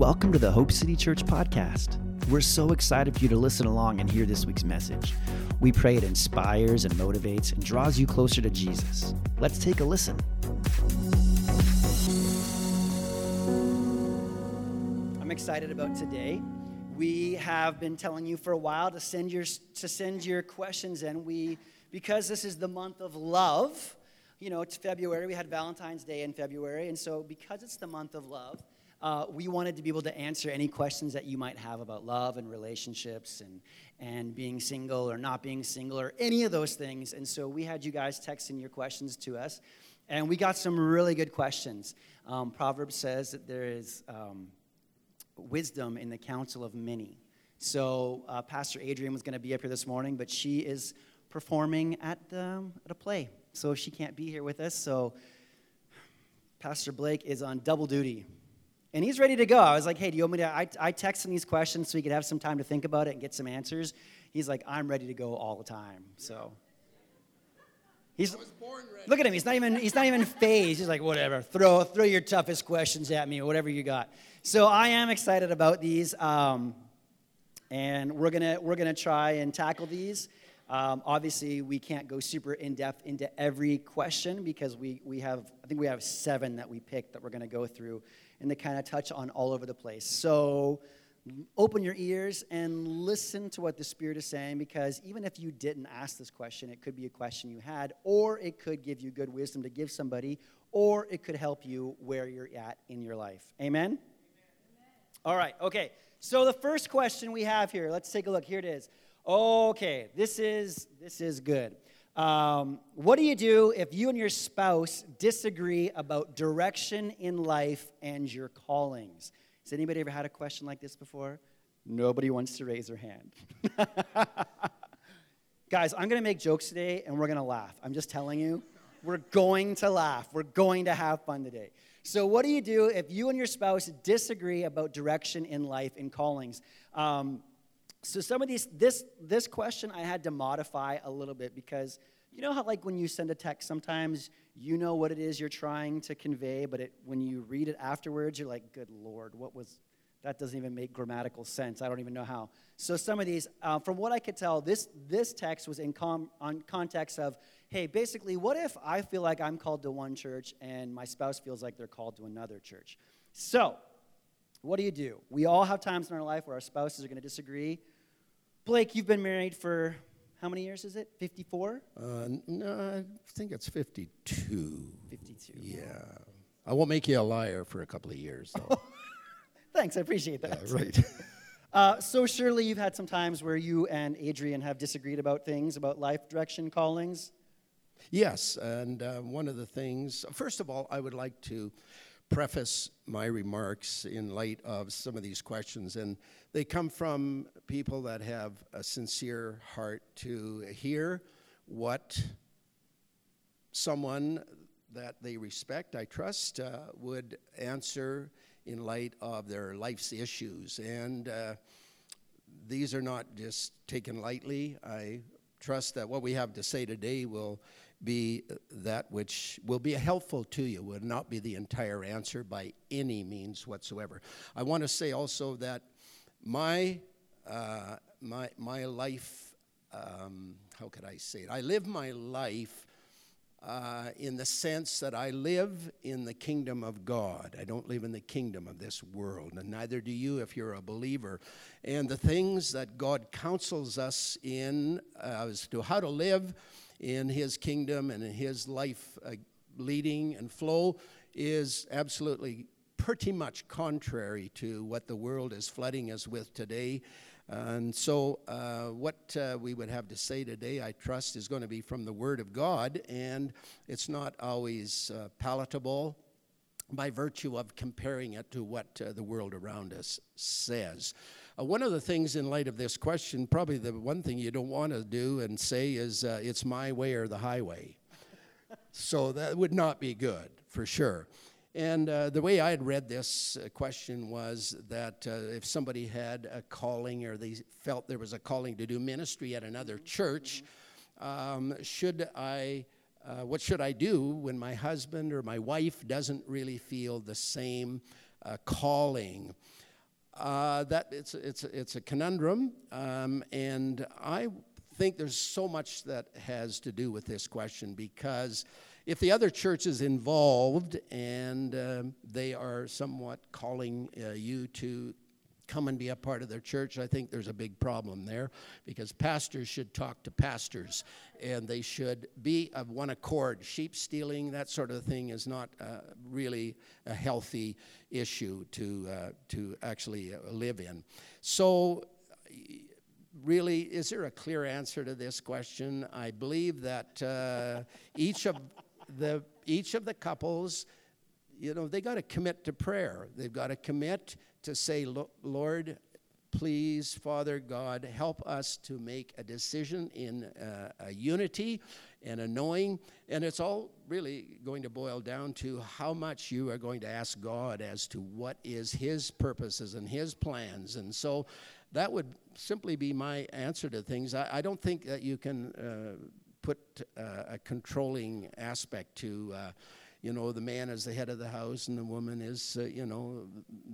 welcome to the Hope City Church podcast. We're so excited for you to listen along and hear this week's message. We pray it inspires and motivates and draws you closer to Jesus. Let's take a listen. I'm excited about today. We have been telling you for a while to send your to send your questions in. We because this is the month of love. You know, it's February. We had Valentine's Day in February, and so because it's the month of love, uh, we wanted to be able to answer any questions that you might have about love and relationships and, and being single or not being single or any of those things. And so we had you guys texting your questions to us, and we got some really good questions. Um, Proverbs says that there is um, wisdom in the counsel of many. So uh, Pastor Adrian was going to be up here this morning, but she is performing at, um, at a play. So she can't be here with us. So Pastor Blake is on double duty. And he's ready to go. I was like, hey, do you want me to? I, I text him these questions so he could have some time to think about it and get some answers. He's like, I'm ready to go all the time. So he's look at him. He's not even he's not even fazed. He's like, whatever. Throw throw your toughest questions at me, or whatever you got. So I am excited about these, um, and we're gonna we're gonna try and tackle these. Um, obviously, we can't go super in depth into every question because we we have I think we have seven that we picked that we're gonna go through and they kind of touch on all over the place. So open your ears and listen to what the Spirit is saying because even if you didn't ask this question, it could be a question you had, or it could give you good wisdom to give somebody, or it could help you where you're at in your life. Amen? Amen. All right, okay. So the first question we have here, let's take a look. Here it is. Okay, this is this is good. Um, what do you do if you and your spouse disagree about direction in life and your callings? Has anybody ever had a question like this before? Nobody wants to raise their hand. Guys, I'm going to make jokes today and we're going to laugh. I'm just telling you, we're going to laugh. We're going to have fun today. So, what do you do if you and your spouse disagree about direction in life and callings? Um, so some of these this this question i had to modify a little bit because you know how like when you send a text sometimes you know what it is you're trying to convey but it, when you read it afterwards you're like good lord what was that doesn't even make grammatical sense i don't even know how so some of these uh, from what i could tell this this text was in com, on context of hey basically what if i feel like i'm called to one church and my spouse feels like they're called to another church so what do you do? We all have times in our life where our spouses are going to disagree. Blake, you've been married for how many years is it? 54? Uh, no, I think it's 52. 52. Yeah. I won't make you a liar for a couple of years, though. Thanks, I appreciate that. Yeah, right. uh, so, surely you've had some times where you and Adrian have disagreed about things, about life direction callings? Yes, and uh, one of the things, first of all, I would like to preface my remarks in light of some of these questions. And they come from people that have a sincere heart to hear what someone that they respect, I trust, uh, would answer in light of their life's issues. And uh, these are not just taken lightly. I trust that what we have to say today will be that which will be helpful to you, would not be the entire answer by any means whatsoever. I want to say also that my, uh, my, my life, um, how could I say it? I live my life uh, in the sense that I live in the kingdom of God. I don't live in the kingdom of this world, and neither do you if you're a believer. And the things that God counsels us in uh, as to how to live in his kingdom and in his life uh, leading and flow is absolutely pretty much contrary to what the world is flooding us with today. And so, uh, what uh, we would have to say today, I trust, is going to be from the Word of God, and it's not always uh, palatable by virtue of comparing it to what uh, the world around us says. Uh, one of the things in light of this question, probably the one thing you don't want to do and say is, uh, it's my way or the highway. so that would not be good, for sure. And uh, the way I had read this uh, question was that uh, if somebody had a calling or they felt there was a calling to do ministry at another church, um, should I, uh, what should I do when my husband or my wife doesn't really feel the same calling? Uh, that it's it's it's a conundrum, um, and I think there's so much that has to do with this question because if the other church is involved and um, they are somewhat calling uh, you to come and be a part of their church, I think there's a big problem there because pastors should talk to pastors and they should be of one accord. Sheep stealing, that sort of thing, is not uh, really a healthy issue to, uh, to actually uh, live in. So, really, is there a clear answer to this question? I believe that uh, each of the each of the couples, you know, they got to commit to prayer. They've got to commit to say, Lord, please, Father God, help us to make a decision in uh, a unity and a knowing. And it's all really going to boil down to how much you are going to ask God as to what is His purposes and His plans. And so that would simply be my answer to things. I, I don't think that you can uh, put uh, a controlling aspect to. You know, the man is the head of the house and the woman is, uh, you know,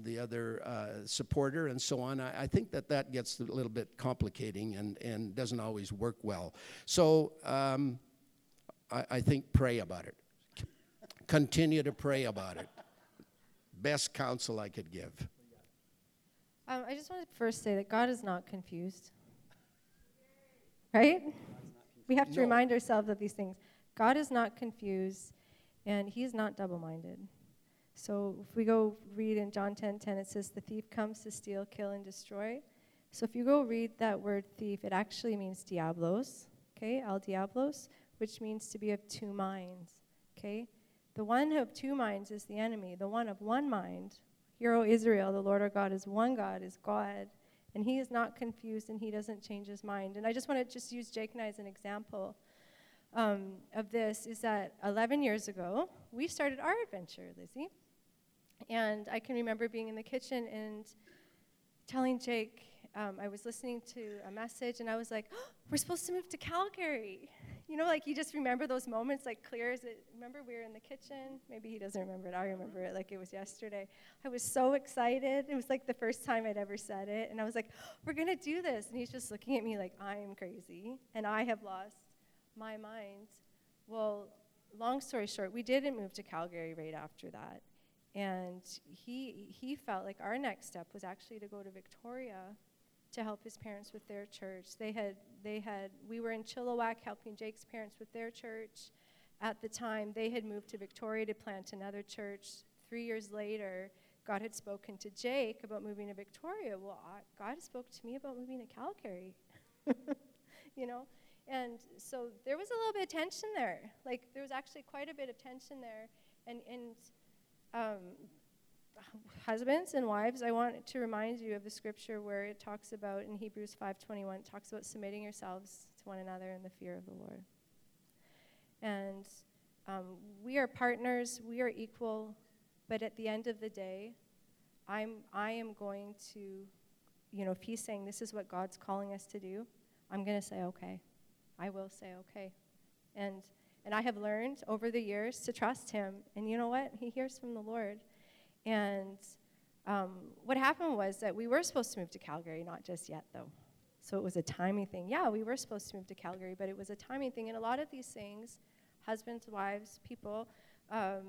the other uh, supporter and so on. I, I, think that that gets a little bit complicating and, and doesn't always work well. So um, I, I think pray about it. Continue to pray about it. Best counsel I could give. Um, I just want to first say that God is not confused. Right? We have to no. remind ourselves of these things. God is not confused and he's not double minded. So if we go read in John 10 10, it says, The thief comes to steal, kill, and destroy. So if you go read that word thief, it actually means diablos, okay, al diablos, which means to be of two minds, okay? The one of two minds is the enemy. The one of one mind, Hear, O Israel, the Lord our God is one God, is God, and he is not confused and he doesn't change his mind. And I just want to just use Jake and I as an example um, of this is that 11 years ago, we started our adventure, Lizzie. And I can remember being in the kitchen and telling Jake, um, I was listening to a message, and I was like, oh, we're supposed to move to Calgary. You know, like you just remember those moments like clear as it. Remember, we were in the kitchen. Maybe he doesn't remember it. I remember it like it was yesterday. I was so excited. It was like the first time I'd ever said it. And I was like, we're going to do this. And he's just looking at me like, I am crazy, and I have lost my mind. Well, long story short, we didn't move to Calgary right after that. And he, he felt like our next step was actually to go to Victoria to help his parents with their church. They had, they had, we were in Chilliwack helping Jake's parents with their church. At the time, they had moved to Victoria to plant another church. Three years later, God had spoken to Jake about moving to Victoria. Well, God spoke to me about moving to Calgary. you know? And so there was a little bit of tension there. Like there was actually quite a bit of tension there. And, and um, husbands and wives, I want to remind you of the scripture where it talks about in Hebrews 5:21, it talks about submitting yourselves to one another in the fear of the Lord. And um, we are partners, we are equal, but at the end of the day, I'm I am going to, you know, if he's saying this is what God's calling us to do, I'm going to say okay. I will say, okay. And, and I have learned over the years to trust him. And you know what? He hears from the Lord. And um, what happened was that we were supposed to move to Calgary, not just yet, though. So it was a timing thing. Yeah, we were supposed to move to Calgary, but it was a timing thing. And a lot of these things, husbands, wives, people, um,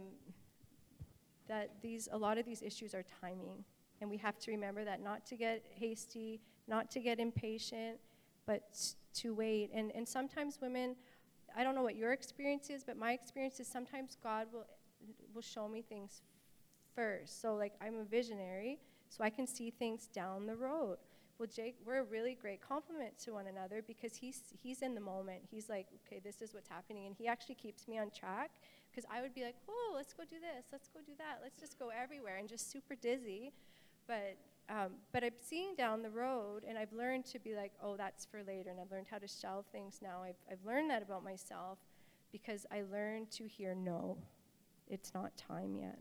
that these a lot of these issues are timing, and we have to remember that not to get hasty, not to get impatient, but to wait. And, and sometimes women, I don't know what your experience is, but my experience is sometimes God will, will show me things first. So, like, I'm a visionary, so I can see things down the road. Well, Jake, we're a really great complement to one another because he's, he's in the moment. He's like, okay, this is what's happening. And he actually keeps me on track because I would be like, oh, let's go do this, let's go do that, let's just go everywhere and just super dizzy. But um, but I'm seeing down the road, and I've learned to be like, oh, that's for later, and I've learned how to shelve things now. I've, I've learned that about myself because I learned to hear no. It's not time yet.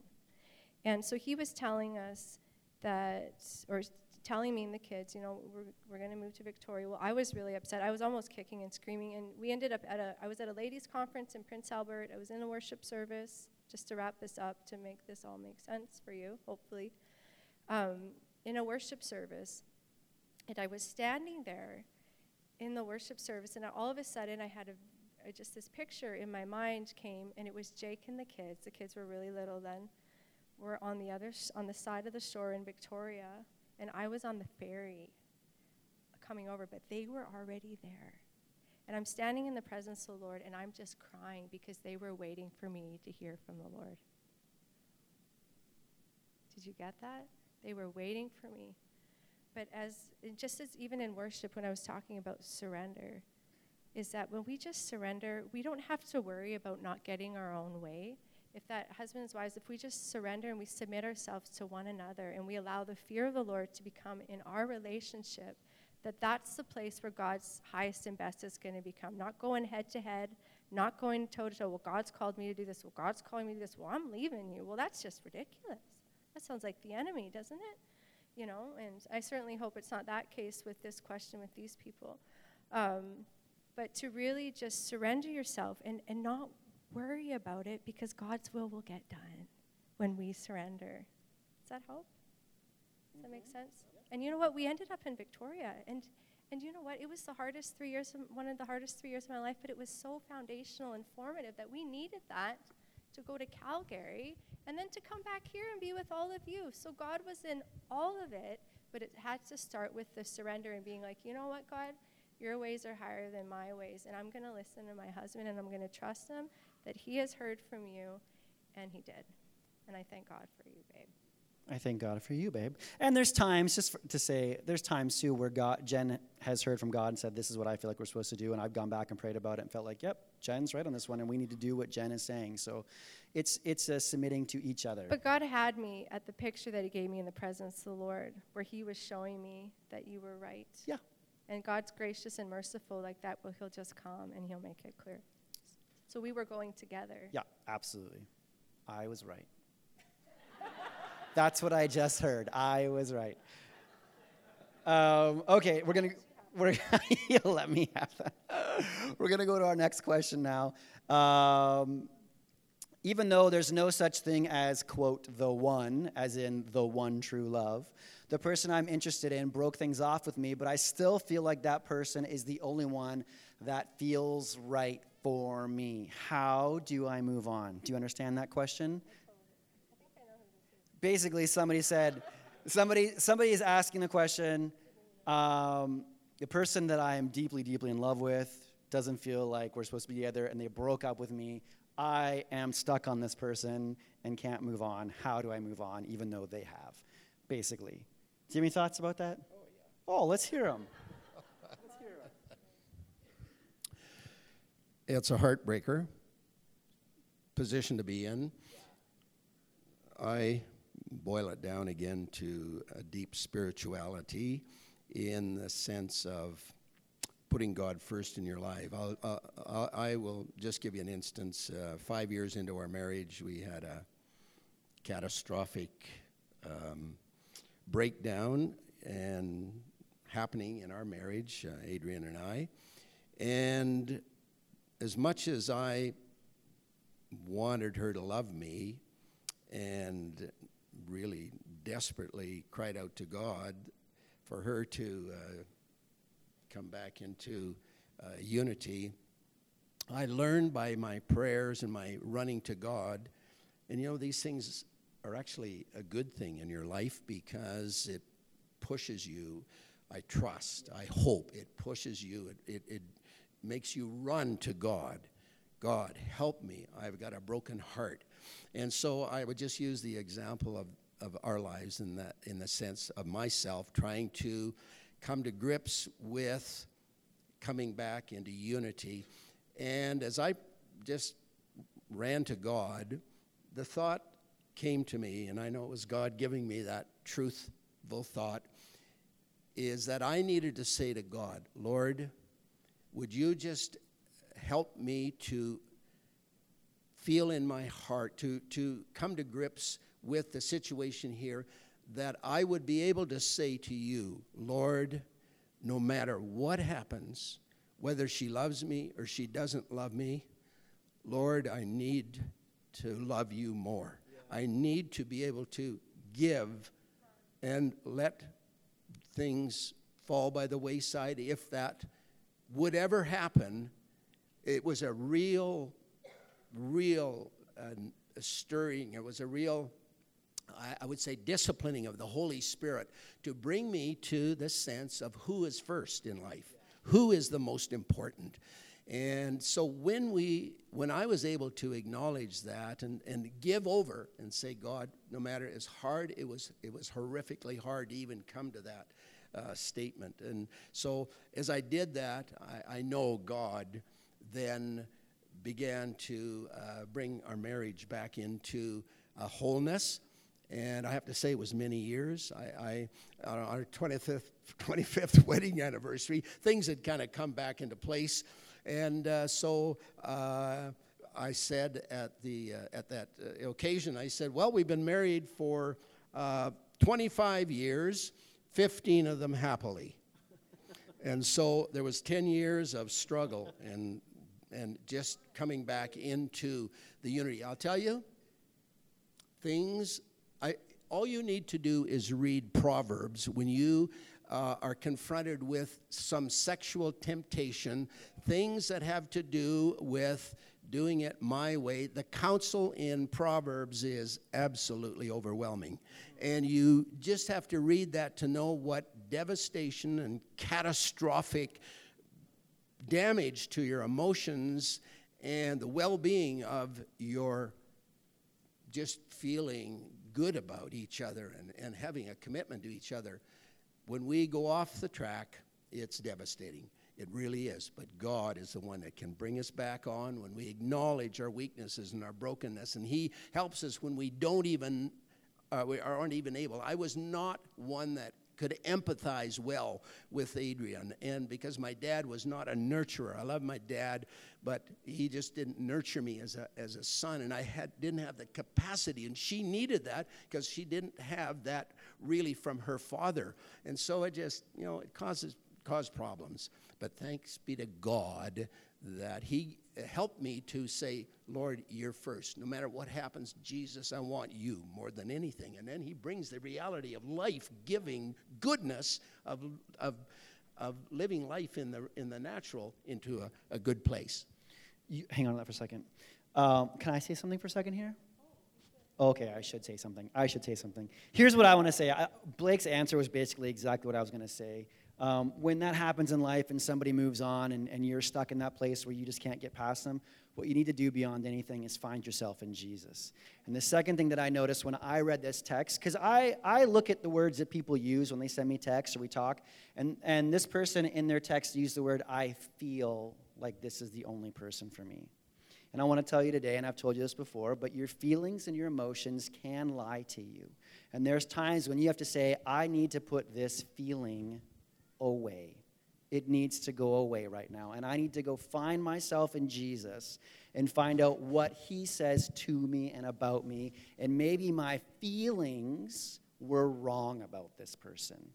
And so he was telling us that, or telling me and the kids, you know, we're, we're going to move to Victoria. Well, I was really upset. I was almost kicking and screaming. And we ended up at a, I was at a ladies' conference in Prince Albert. I was in a worship service, just to wrap this up, to make this all make sense for you, hopefully. Um, in a worship service, and I was standing there in the worship service, and all of a sudden I had a, just this picture in my mind came, and it was Jake and the kids. The kids were really little then. We're on the other sh- on the side of the shore in Victoria, and I was on the ferry coming over, but they were already there. And I'm standing in the presence of the Lord, and I'm just crying because they were waiting for me to hear from the Lord. Did you get that? They were waiting for me. But as just as even in worship, when I was talking about surrender, is that when we just surrender, we don't have to worry about not getting our own way. If that husbands, wives, if we just surrender and we submit ourselves to one another and we allow the fear of the Lord to become in our relationship, that that's the place where God's highest and best is going to become. Not going head to head, not going toe to toe. Well, God's called me to do this. Well, God's calling me to this. Well, I'm leaving you. Well, that's just ridiculous. That sounds like the enemy, doesn't it? You know, and I certainly hope it's not that case with this question with these people. Um, but to really just surrender yourself and, and not worry about it because God's will will get done when we surrender. Does that help? Does that make mm-hmm. sense? And you know what? We ended up in Victoria, and and you know what? It was the hardest three years, of, one of the hardest three years of my life, but it was so foundational and formative that we needed that to go to Calgary and then to come back here and be with all of you. So God was in all of it, but it had to start with the surrender and being like, you know what, God? Your ways are higher than my ways, and I'm going to listen to my husband and I'm going to trust him that he has heard from you, and he did. And I thank God for you, babe. I thank God for you, babe. And there's times, just for, to say, there's times too where God, Jen has heard from God and said, "This is what I feel like we're supposed to do," and I've gone back and prayed about it and felt like, "Yep, Jen's right on this one, and we need to do what Jen is saying." So, it's it's a submitting to each other. But God had me at the picture that He gave me in the presence of the Lord, where He was showing me that you were right. Yeah. And God's gracious and merciful like that. Well, He'll just come and He'll make it clear. So we were going together. Yeah, absolutely. I was right. That's what I just heard. I was right. Um, okay, we're gonna we're you'll let me have that. We're gonna go to our next question now. Um, even though there's no such thing as quote the one, as in the one true love, the person I'm interested in broke things off with me, but I still feel like that person is the only one that feels right for me. How do I move on? Do you understand that question? Basically somebody said, somebody, somebody is asking the question, um, the person that I am deeply, deeply in love with doesn't feel like we're supposed to be together and they broke up with me. I am stuck on this person and can't move on. How do I move on, even though they have? Basically. Do you have any thoughts about that? Oh, yeah. oh let's hear them. let's hear them. It's a heartbreaker position to be in. I boil it down again to a deep spirituality in the sense of putting God first in your life. I'll, uh, I will just give you an instance. Uh, five years into our marriage, we had a catastrophic um, breakdown and happening in our marriage, uh, Adrian and I. And as much as I wanted her to love me and really desperately cried out to God for her to uh, come back into uh, unity. I learned by my prayers and my running to God, and you know, these things are actually a good thing in your life because it pushes you. I trust, I hope it pushes you, it, it, it makes you run to God. God, help me. I've got a broken heart. And so I would just use the example of, of our lives in, that, in the sense of myself trying to come to grips with coming back into unity. And as I just ran to God, the thought came to me, and I know it was God giving me that truthful thought, is that I needed to say to God, Lord, would you just help me to feel in my heart, to, to come to grips with the situation here, that I would be able to say to you, Lord, no matter what happens, whether she loves me or she doesn't love me, Lord, I need to love you more. I need to be able to give and let things fall by the wayside if that would ever happen. It was a real, real uh, stirring. It was a real, I, I would say, disciplining of the Holy Spirit to bring me to the sense of who is first in life, who is the most important. And so when we when I was able to acknowledge that and, and give over and say, God, no matter as hard it was it was horrifically hard to even come to that uh, statement. And so as I did that, I, I know God then began to uh, bring our marriage back into a wholeness. And I have to say, it was many years. I, I on our 25th, 25th wedding anniversary, things had kind of come back into place. And uh, so uh, I said at, the, uh, at that uh, occasion, I said, Well, we've been married for uh, 25 years, 15 of them happily. and so there was 10 years of struggle and, and just coming back into the unity. I'll tell you, things, I, all you need to do is read Proverbs when you uh, are confronted with some sexual temptation, things that have to do with doing it my way. The counsel in Proverbs is absolutely overwhelming. And you just have to read that to know what devastation and catastrophic damage to your emotions and the well being of your just feeling good about each other and, and having a commitment to each other when we go off the track, it's devastating. It really is. But God is the one that can bring us back on when we acknowledge our weaknesses and our brokenness. And He helps us when we don't even, uh, we aren't even able. I was not one that could empathize well with Adrian. And because my dad was not a nurturer, I love my dad, but he just didn't nurture me as a, as a son. And I had, didn't have the capacity. And she needed that because she didn't have that really from her father. And so it just, you know, it causes caused problems. But thanks be to God that He helped me to say, Lord, you're first. No matter what happens, Jesus, I want you more than anything. And then He brings the reality of life giving goodness, of, of, of living life in the, in the natural into a, a good place. You, hang on to that for a second. Um, can I say something for a second here? Okay, I should say something. I should say something. Here's what I want to say. I, Blake's answer was basically exactly what I was going to say. Um, when that happens in life and somebody moves on and, and you're stuck in that place where you just can't get past them, what you need to do beyond anything is find yourself in Jesus. And the second thing that I noticed when I read this text, because I, I look at the words that people use when they send me texts or we talk, and, and this person in their text used the word, I feel like this is the only person for me. And I want to tell you today, and I've told you this before, but your feelings and your emotions can lie to you. And there's times when you have to say, I need to put this feeling away. It needs to go away right now. And I need to go find myself in Jesus and find out what He says to me and about me. And maybe my feelings were wrong about this person.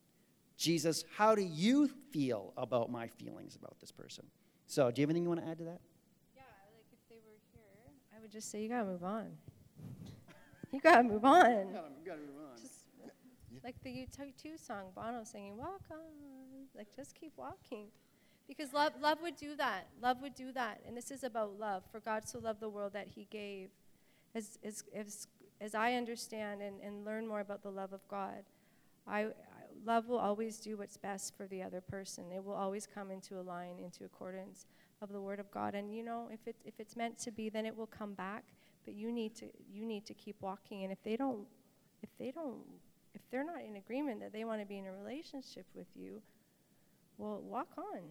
Jesus, how do you feel about my feelings about this person? So, do you have anything you want to add to that? Yeah, I would just say, you gotta move on. you gotta move on. You gotta, you gotta move on. Just, like the U2 song, Bono singing, walk on. Like, just keep walking. Because love, love would do that. Love would do that. And this is about love. For God so loved the world that he gave. As, as, as, as I understand and, and learn more about the love of God, I, I, love will always do what's best for the other person. It will always come into a line, into accordance of the Word of God. And you know, if it if it's meant to be, then it will come back. But you need to you need to keep walking. And if they don't, if they don't, they're not in agreement that they want to be in a relationship with you, well, walk on,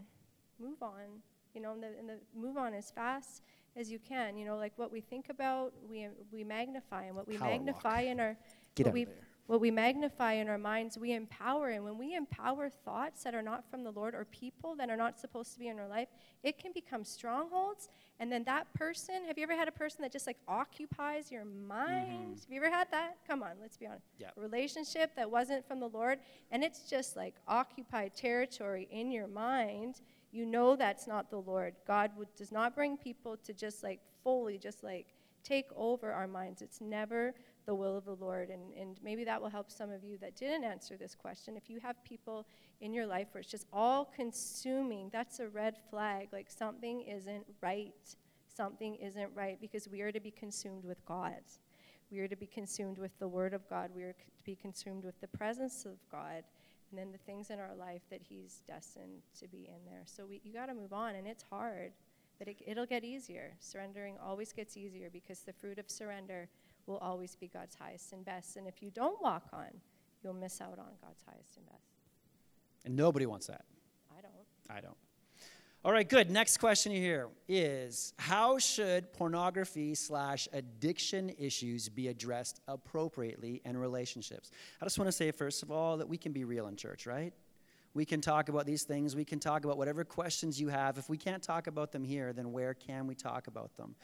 move on. You know, and the, and the move on as fast as you can. You know, like what we think about, we we magnify, and what we Power magnify walk. in our Get what we, there what we magnify in our minds, we empower. And when we empower thoughts that are not from the Lord or people that are not supposed to be in our life, it can become strongholds. And then that person, have you ever had a person that just like occupies your mind? Mm-hmm. Have you ever had that? Come on, let's be honest. Yeah. A relationship that wasn't from the Lord, and it's just like occupied territory in your mind. You know that's not the Lord. God would, does not bring people to just like fully, just like take over our minds. It's never the will of the Lord. And, and maybe that will help some of you that didn't answer this question. If you have people in your life where it's just all consuming, that's a red flag. Like something isn't right. Something isn't right because we are to be consumed with God. We are to be consumed with the Word of God. We are to be consumed with the presence of God and then the things in our life that He's destined to be in there. So we, you got to move on, and it's hard, but it, it'll get easier. Surrendering always gets easier because the fruit of surrender will always be God's highest and best. And if you don't walk on, you'll miss out on God's highest and best. And nobody wants that. I don't. I don't. All right, good. Next question here is How should pornography slash addiction issues be addressed appropriately in relationships? I just want to say, first of all, that we can be real in church, right? We can talk about these things. We can talk about whatever questions you have. If we can't talk about them here, then where can we talk about them?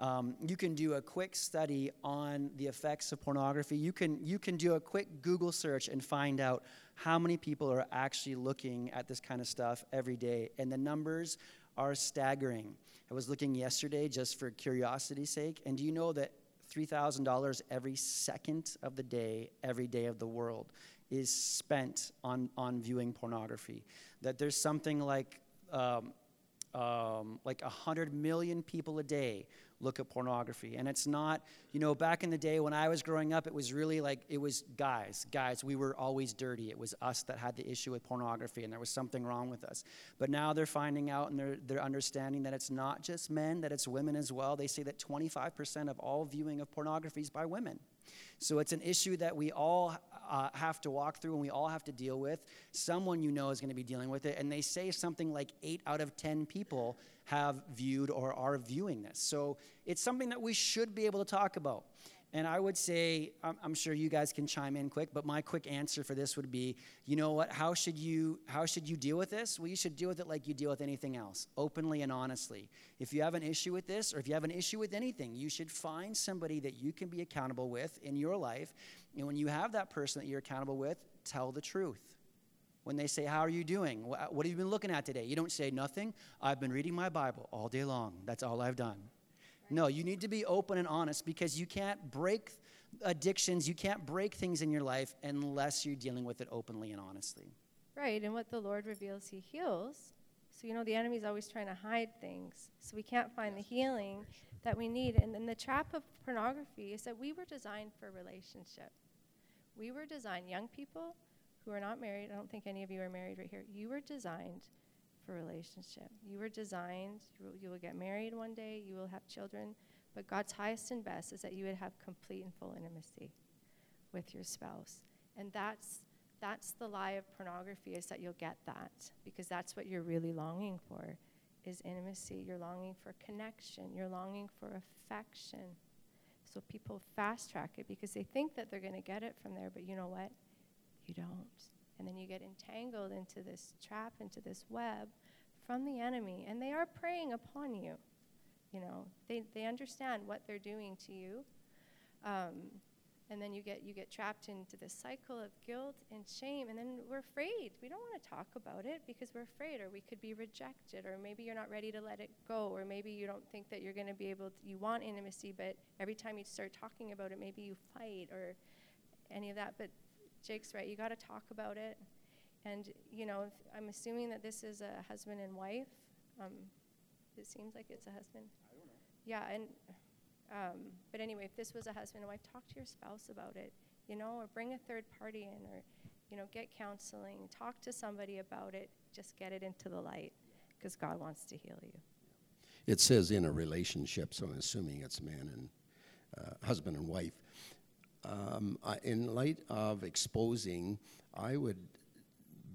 Um, you can do a quick study on the effects of pornography. You can, you can do a quick Google search and find out how many people are actually looking at this kind of stuff every day. And the numbers are staggering. I was looking yesterday just for curiosity's sake. And do you know that $3,000 every second of the day, every day of the world, is spent on, on viewing pornography? That there's something like um, um, like 100 million people a day look at pornography. And it's not, you know, back in the day when I was growing up, it was really like, it was guys, guys, we were always dirty. It was us that had the issue with pornography and there was something wrong with us. But now they're finding out and they're, they're understanding that it's not just men, that it's women as well. They say that 25% of all viewing of pornography is by women. So it's an issue that we all uh, have to walk through and we all have to deal with. Someone you know is going to be dealing with it. And they say something like eight out of 10 people have viewed or are viewing this. So it's something that we should be able to talk about. And I would say, I'm, sure you guys can chime in quick, but my quick answer for this would be, you know what? How should you how should you deal with this? Well, you should deal with it like you deal with anything else, openly and honestly. If you have an issue with this, or if you have an issue with anything, you should find somebody that you can be accountable with in your life. And when you have that person that you're accountable with, tell the truth. When they say, How are you doing? What have you been looking at today? You don't say nothing. I've been reading my Bible all day long. That's all I've done. No, you need to be open and honest because you can't break addictions, you can't break things in your life unless you're dealing with it openly and honestly. Right, and what the Lord reveals, He heals. So, you know, the enemy's always trying to hide things. So, we can't find the healing that we need. And then the trap of pornography is that we were designed for relationship. We were designed, young people who are not married, I don't think any of you are married right here, you were designed for relationship. You were designed, you will, get married one day, you will have children, but God's highest and best is that you would have complete and full intimacy with your spouse. And that's that's the lie of pornography is that you'll get that because that's what you're really longing for is intimacy. You're longing for connection. You're longing for affection. So people fast track it because they think that they're going to get it from there, but you know what? You don't. And then you get entangled into this trap, into this web from the enemy. And they are preying upon you. You know, they, they understand what they're doing to you. Um, and then you get you get trapped into this cycle of guilt and shame and then we're afraid we don't want to talk about it because we're afraid or we could be rejected or maybe you're not ready to let it go or maybe you don't think that you're going to be able to you want intimacy but every time you start talking about it maybe you fight or any of that but Jake's right. You got to talk about it. And, you know, I'm assuming that this is a husband and wife. Um, it seems like it's a husband. I don't know. Yeah, and, um, but anyway, if this was a husband and wife, talk to your spouse about it, you know, or bring a third party in, or, you know, get counseling, talk to somebody about it, just get it into the light, because God wants to heal you. It says in a relationship, so I'm assuming it's man and uh, husband and wife. Um, in light of exposing, I would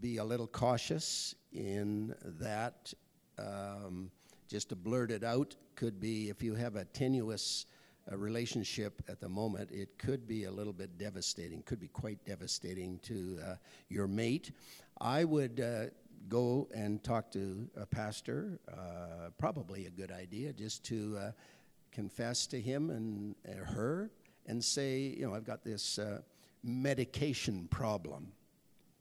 be a little cautious in that. Um, just to blurt it out could be if you have a tenuous uh, relationship at the moment, it could be a little bit devastating, could be quite devastating to uh, your mate. I would uh, go and talk to a pastor, uh, probably a good idea, just to uh, confess to him and her and say, you know, I've got this uh, medication problem.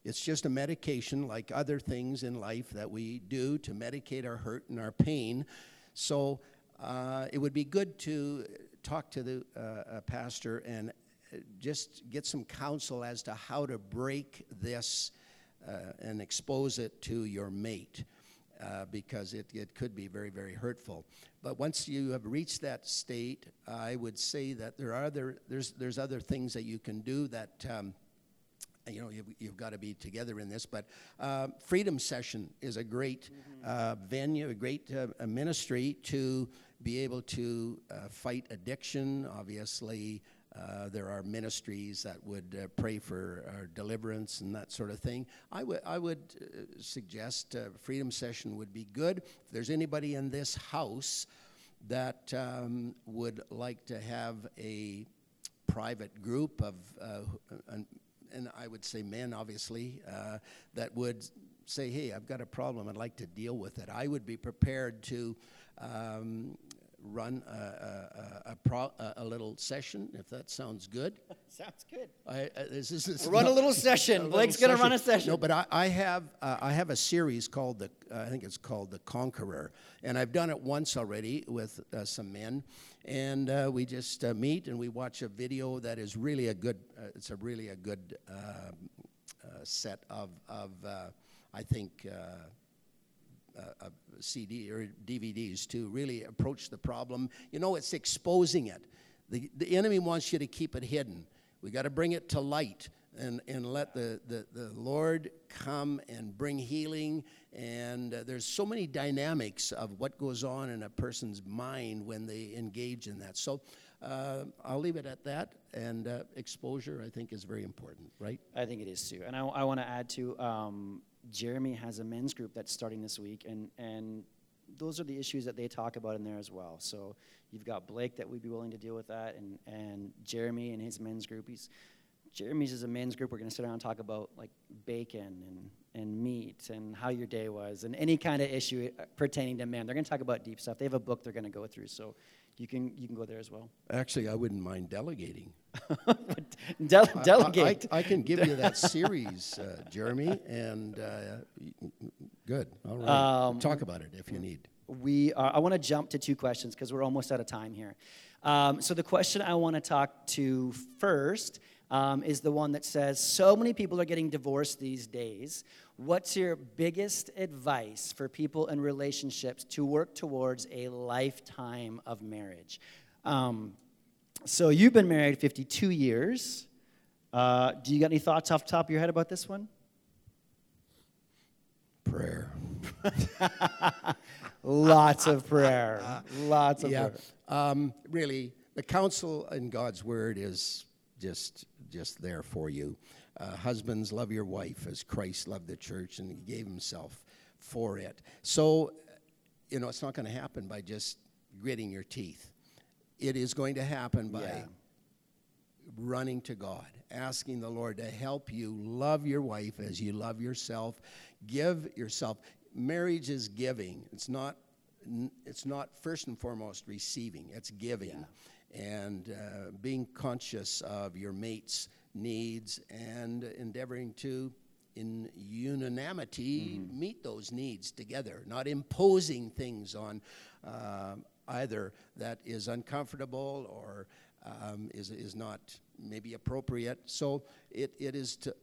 It's just a medication like other things in life that we do to medicate our hurt and our pain. So uh, it would be good to talk to the uh, pastor and just get some counsel as to how to break this uh, and expose it to your mate. Uh, because it, it could be very, very hurtful. But once you have reached that state, I would say that there are other, there's, there's other things that you can do that um, you know, you've, you've got to be together in this. But uh, Freedom Session is a great mm-hmm. uh, venue, a great uh, ministry to be able to uh, fight addiction. Obviously, uh, there are ministries that would uh, pray for deliverance and that sort of thing. I would, I would suggest Freedom Session would be good. If there's anybody in this house that um, would like to have a private group of and I would say men, obviously, uh, that would say, hey, I've got a problem, I'd like to deal with it. I would be prepared to um, run a, a, a, pro, a, little session, if that sounds good. sounds good. I, uh, this, this is run a little session. Blake's going to run a session. No, but I, I have uh, I have a series called the uh, I think it's called the Conqueror, and I've done it once already with uh, some men, and uh, we just uh, meet and we watch a video that is really a good. it's a really a good set of of I think a, CD or DVDs to really approach the problem. You know, it's exposing it. The, the enemy wants you to keep it hidden. We got to bring it to light and, and let the, the, the Lord come and bring healing. And uh, there's so many dynamics of what goes on in a person's mind when they engage in that. So uh, I'll leave it at that. And uh, exposure, I think, is very important, right? I think it is too. And I, I want to add to um, Jeremy has a men's group that's starting this week, and, and those are the issues that they talk about in there as well. So you've got Blake that we'd be willing to deal with that, and, and Jeremy and his men's group. He's Jeremy's is a men's group. We're going to sit around and talk about like bacon and, and meat and how your day was and any kind of issue uh, pertaining to men. They're going to talk about deep stuff. They have a book they're going to go through, so you can you can go there as well. Actually, I wouldn't mind delegating. De- delegate. I, I, I, can give you that series, uh, Jeremy, and uh, good. All right, um, talk about it if you need. We are, I want to jump to two questions because we're almost out of time here. Um, so the question I want to talk to first um, is the one that says, "So many people are getting divorced these days. What's your biggest advice for people in relationships to work towards a lifetime of marriage?" Um, so you've been married 52 years. Uh, do you got any thoughts off the top of your head about this one? Prayer. Lots of prayer. Lots of yeah. prayer. Um, really, the counsel in God's word is just just there for you. Uh, husbands, love your wife as Christ loved the church and he gave himself for it. So, you know, it's not going to happen by just gritting your teeth it is going to happen by yeah. running to God, asking the Lord to help you love your wife as you love yourself. Give yourself. Marriage is giving. It's not. It's not first and foremost receiving. It's giving, yeah. and uh, being conscious of your mate's needs and endeavoring to in unanimity mm-hmm. meet those needs together, not imposing things on uh, either that is uncomfortable or um, is, is not maybe appropriate. So it, it is to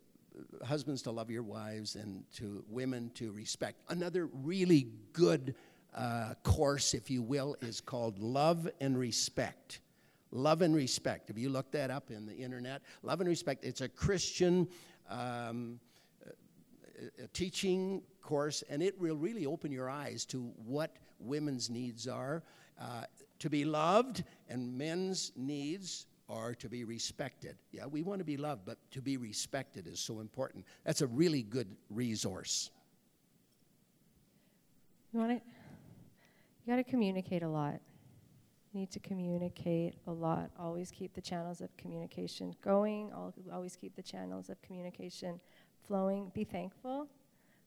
husbands to love your wives and to women to respect. Another really good uh, course, if you will, is called Love and Respect. Love and Respect. If you look that up in the internet, Love and Respect, it's a Christian um, a teaching course, and it will really open your eyes to what women's needs are uh, to be loved, and men's needs are to be respected. Yeah, we want to be loved, but to be respected is so important. That's a really good resource. You want to, you got to communicate a lot. You need to communicate a lot. Always keep the channels of communication going. Always keep the channels of communication flowing. Be thankful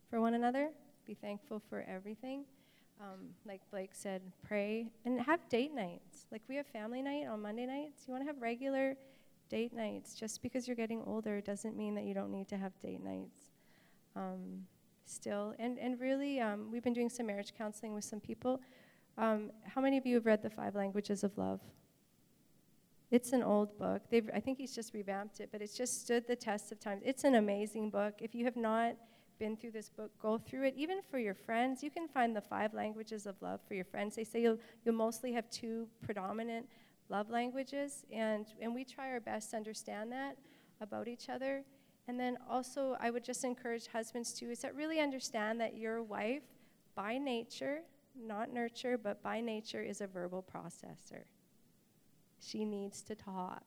for one another. Be thankful for everything um, like Blake said, pray and have date nights. Like we have family night on Monday nights. You want to have regular date nights. Just because you're getting older doesn't mean that you don't need to have date nights. Um, still, and and really, um, we've been doing some marriage counseling with some people. Um, how many of you have read the Five Languages of Love? It's an old book. They've, I think he's just revamped it, but it's just stood the test of time. It's an amazing book. If you have not been through this book, go through it. Even for your friends, you can find the five languages of love for your friends. They say you'll, you'll mostly have two predominant love languages, and, and we try our best to understand that about each other. And then also, I would just encourage husbands too, is that really understand that your wife, by nature, not nurture, but by nature, is a verbal processor. She needs to talk.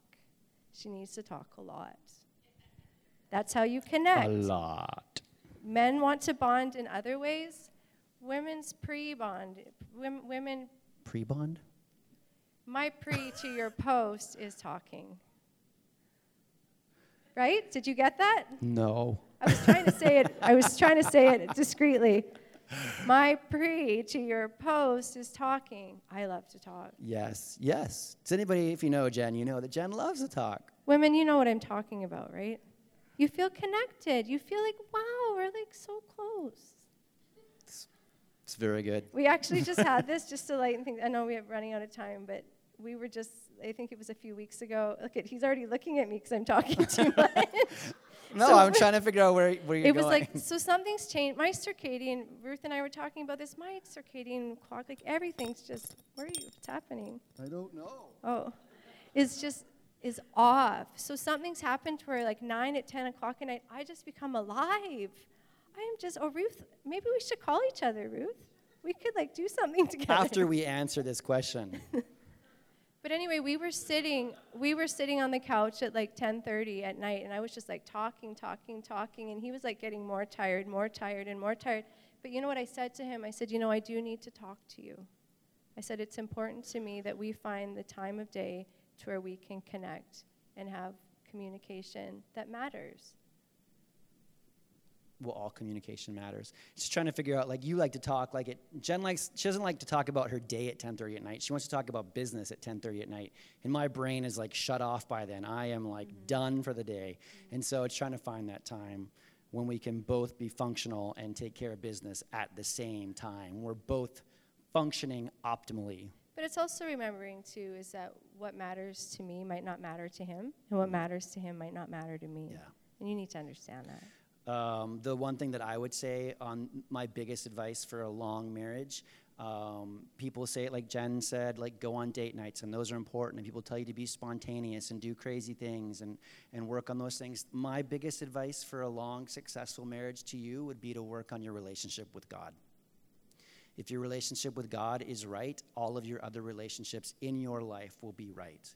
She needs to talk a lot. That's how you connect. A lot. Men want to bond in other ways. Women's pre bond. Women. Pre bond? My pre to your post is talking. Right? Did you get that? No. I was trying to say it. I was trying to say it discreetly. My pre to your post is talking. I love to talk. Yes, yes. Does anybody, if you know Jen, you know that Jen loves to talk. Women, you know what I'm talking about, right? You feel connected. You feel like, wow, we're like so close. It's, it's very good. We actually just had this just to lighten things. I know we're running out of time, but we were just, I think it was a few weeks ago. Look at, he's already looking at me because I'm talking too much. No, so I'm trying to figure out where, where you're going. it was going. like so something's changed. My circadian Ruth and I were talking about this. My circadian clock, like everything's just where are you? What's happening? I don't know. Oh, it's just is off. So something's happened where like nine at ten o'clock at night, I just become alive. I am just. Oh, Ruth, maybe we should call each other, Ruth. We could like do something together. After we answer this question. But anyway, we were sitting we were sitting on the couch at like 10:30 at night and I was just like talking, talking, talking and he was like getting more tired, more tired and more tired. But you know what I said to him? I said, "You know, I do need to talk to you." I said, "It's important to me that we find the time of day to where we can connect and have communication that matters." well, all communication matters. Just trying to figure out, like, you like to talk, like, it, Jen likes, she doesn't like to talk about her day at 10.30 at night. She wants to talk about business at 10.30 at night. And my brain is, like, shut off by then. I am, like, mm-hmm. done for the day. Mm-hmm. And so it's trying to find that time when we can both be functional and take care of business at the same time. We're both functioning optimally. But it's also remembering, too, is that what matters to me might not matter to him, and what mm-hmm. matters to him might not matter to me. Yeah. And you need to understand that. Um, the one thing that I would say on my biggest advice for a long marriage, um, people say it like Jen said, like go on date nights, and those are important. And people tell you to be spontaneous and do crazy things and, and work on those things. My biggest advice for a long, successful marriage to you would be to work on your relationship with God. If your relationship with God is right, all of your other relationships in your life will be right.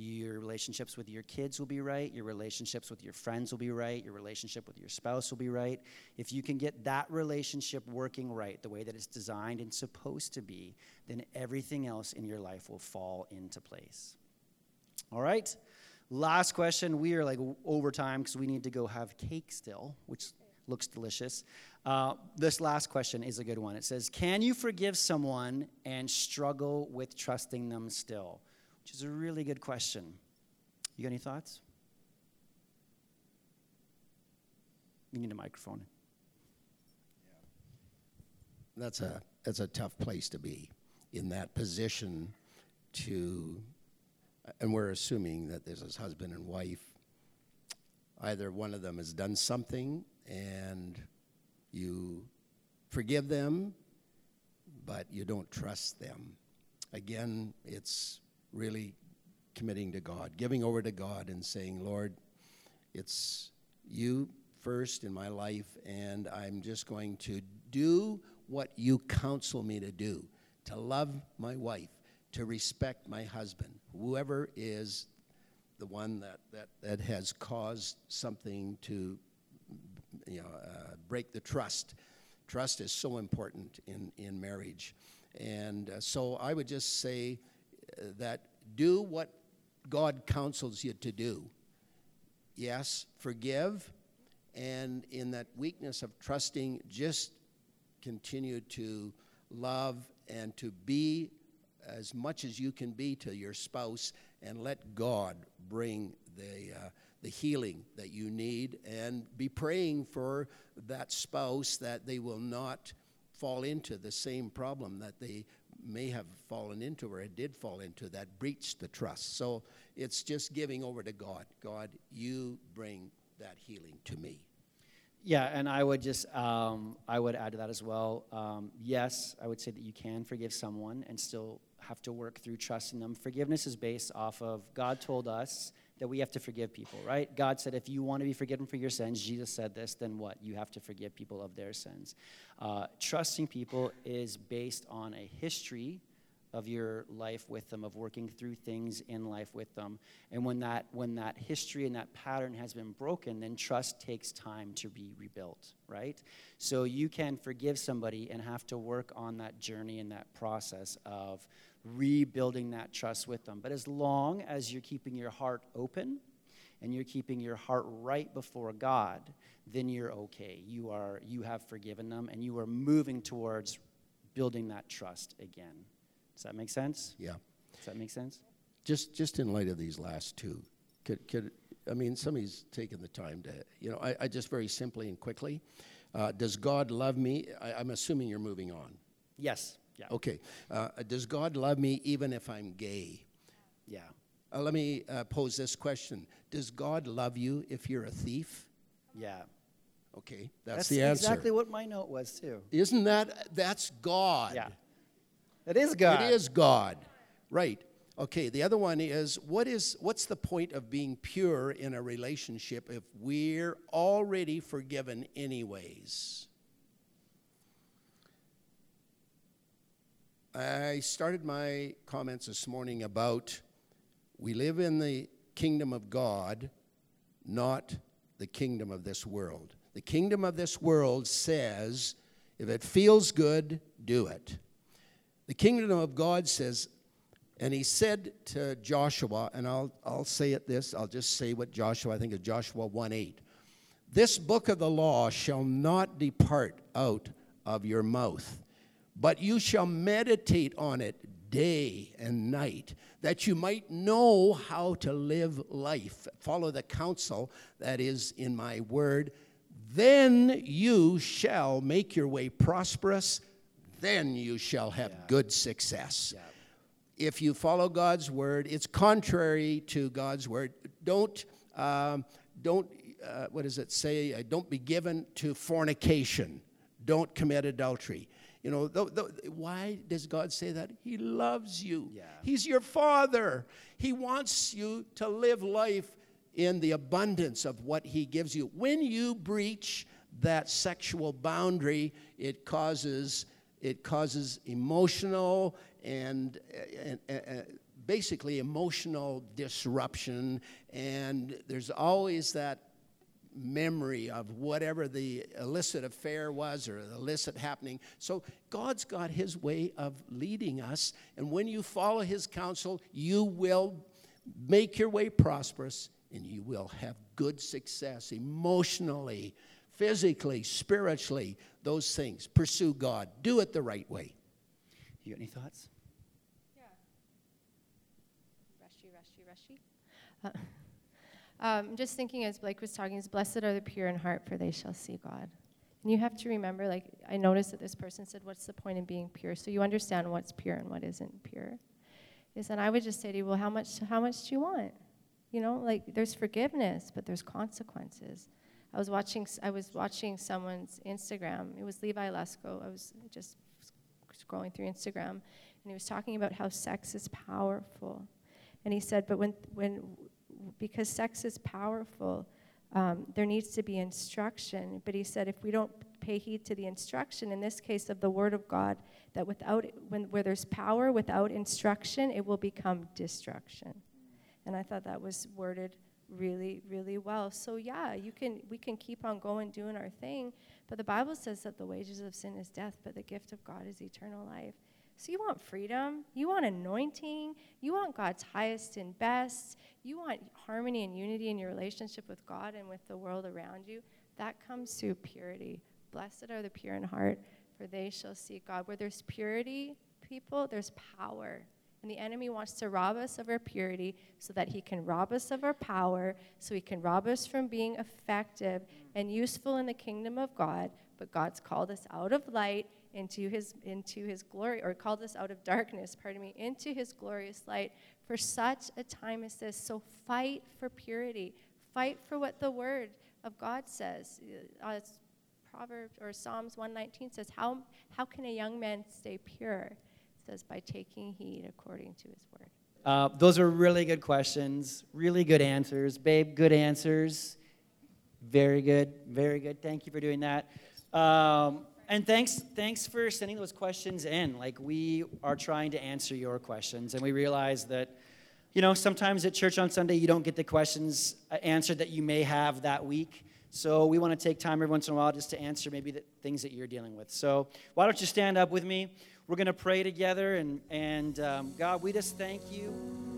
Your relationships with your kids will be right. Your relationships with your friends will be right. Your relationship with your spouse will be right. If you can get that relationship working right, the way that it's designed and supposed to be, then everything else in your life will fall into place. All right? Last question. We are like over time because we need to go have cake still, which looks delicious. Uh, this last question is a good one. It says, Can you forgive someone and struggle with trusting them still? which is a really good question. You got any thoughts? You need a microphone. That's a that's a tough place to be in that position to and we're assuming that this is husband and wife either one of them has done something and you forgive them but you don't trust them. Again it's really committing to God, giving over to God and saying, Lord, it's you first in my life, and I'm just going to do what you counsel me to do to love my wife, to respect my husband, whoever is the one that, that, that has caused something to you know, uh, break the trust. Trust is so important in, in marriage. And uh, so I would just say, that do what God counsels you to do. Yes, forgive, and in that weakness of trusting, just continue to love and to be as much as you can be to your spouse and let God bring the, uh, the healing that you need and be praying for that spouse that they will not fall into the same problem that they may have fallen into or did fall into that breached the trust. So it's just giving over to God. God, you bring that healing to me. Yeah, and I would just um, I would add to that as well. Um, yes, I would say that you can forgive someone and still have to work through trusting them. Forgiveness is based off of God told us that we have to forgive people, right? God said, if you want to be forgiven for your sins, Jesus said this, then what? You have to forgive people of their sins. Uh, trusting people is based on a history of your life with them of working through things in life with them and when that when that history and that pattern has been broken then trust takes time to be rebuilt right so you can forgive somebody and have to work on that journey and that process of rebuilding that trust with them but as long as you're keeping your heart open and you're keeping your heart right before God then you're okay you are you have forgiven them and you are moving towards building that trust again does that make sense? Yeah. Does that make sense? Just, just in light of these last two, could, could I mean, somebody's taken the time to, you know, I, I just very simply and quickly, uh, does God love me? I, am assuming you're moving on. Yes. Yeah. Okay. Uh, does God love me even if I'm gay? Yeah. Uh, let me uh, pose this question Does God love you if you're a thief? Yeah. Okay, that's, that's the answer. That's exactly what my note was, too. Isn't that, that's God. Yeah. It is God. It is God. Right. Okay, the other one is what is what's the point of being pure in a relationship if we're already forgiven anyways? I started my comments this morning about we live in the kingdom of God, not the kingdom of this world. The kingdom of this world says if it feels good, do it. The kingdom of God says, and he said to Joshua, and I'll, I'll say it this, I'll just say what Joshua, I think of Joshua 1 8. This book of the law shall not depart out of your mouth, but you shall meditate on it day and night, that you might know how to live life. Follow the counsel that is in my word. Then you shall make your way prosperous then you shall have yeah. good success. Yeah. If you follow God's word, it's contrary to God's word. Don't, um, don't uh, what does it say? Uh, don't be given to fornication. Don't commit adultery. You know, th- th- why does God say that? He loves you. Yeah. He's your father. He wants you to live life in the abundance of what He gives you. When you breach that sexual boundary, it causes it causes emotional and, and, and, uh, basically emotional disruption, and there's always that memory of whatever the illicit affair was or the illicit happening. So God's got His way of leading us, and when you follow His counsel, you will make your way prosperous and you will have good success emotionally physically, spiritually, those things. Pursue God. Do it the right way. You got any thoughts? Yeah. Rushy, rushy, rushy. Uh, um, just thinking as Blake was talking, is blessed are the pure in heart, for they shall see God. And you have to remember, like, I noticed that this person said, What's the point in being pure? So you understand what's pure and what isn't pure. Is and I would just say to you, Well, how much, how much do you want? You know, like, there's forgiveness, but there's consequences. I was watching I was watching someone's Instagram. It was Levi Lusko. I was just scrolling through Instagram, and he was talking about how sex is powerful, and he said, but when when because sex is powerful, um, there needs to be instruction. But he said, if we don't pay heed to the instruction, in this case of the Word of God, that without when where there's power without instruction, it will become destruction. And I thought that was worded really really well so yeah you can we can keep on going doing our thing but the bible says that the wages of sin is death but the gift of god is eternal life so you want freedom. You want anointing. You want god's highest and best. You want harmony and unity in your relationship with god and with the world around you. That comes through purity. Blessed are the pure in heart for they shall see god. Where there's purity people there's power. And the enemy wants to rob us of our purity so that he can rob us of our power, so he can rob us from being effective and useful in the kingdom of God. But God's called us out of light into his, into his glory, or called us out of darkness, pardon me, into his glorious light for such a time as this. So fight for purity. Fight for what the word of God says. Uh, Proverbs or Psalms 119 says, how, how can a young man stay pure? It says, by taking heed according to his word. Uh, those are really good questions, really good answers. Babe, good answers. Very good, very good. Thank you for doing that. Um, and thanks, thanks for sending those questions in. Like we are trying to answer your questions, and we realize that, you know, sometimes at church on Sunday you don't get the questions uh, answered that you may have that week. So we want to take time every once in a while just to answer maybe the things that you're dealing with. So why don't you stand up with me? We're going to pray together, and and um, God, we just thank you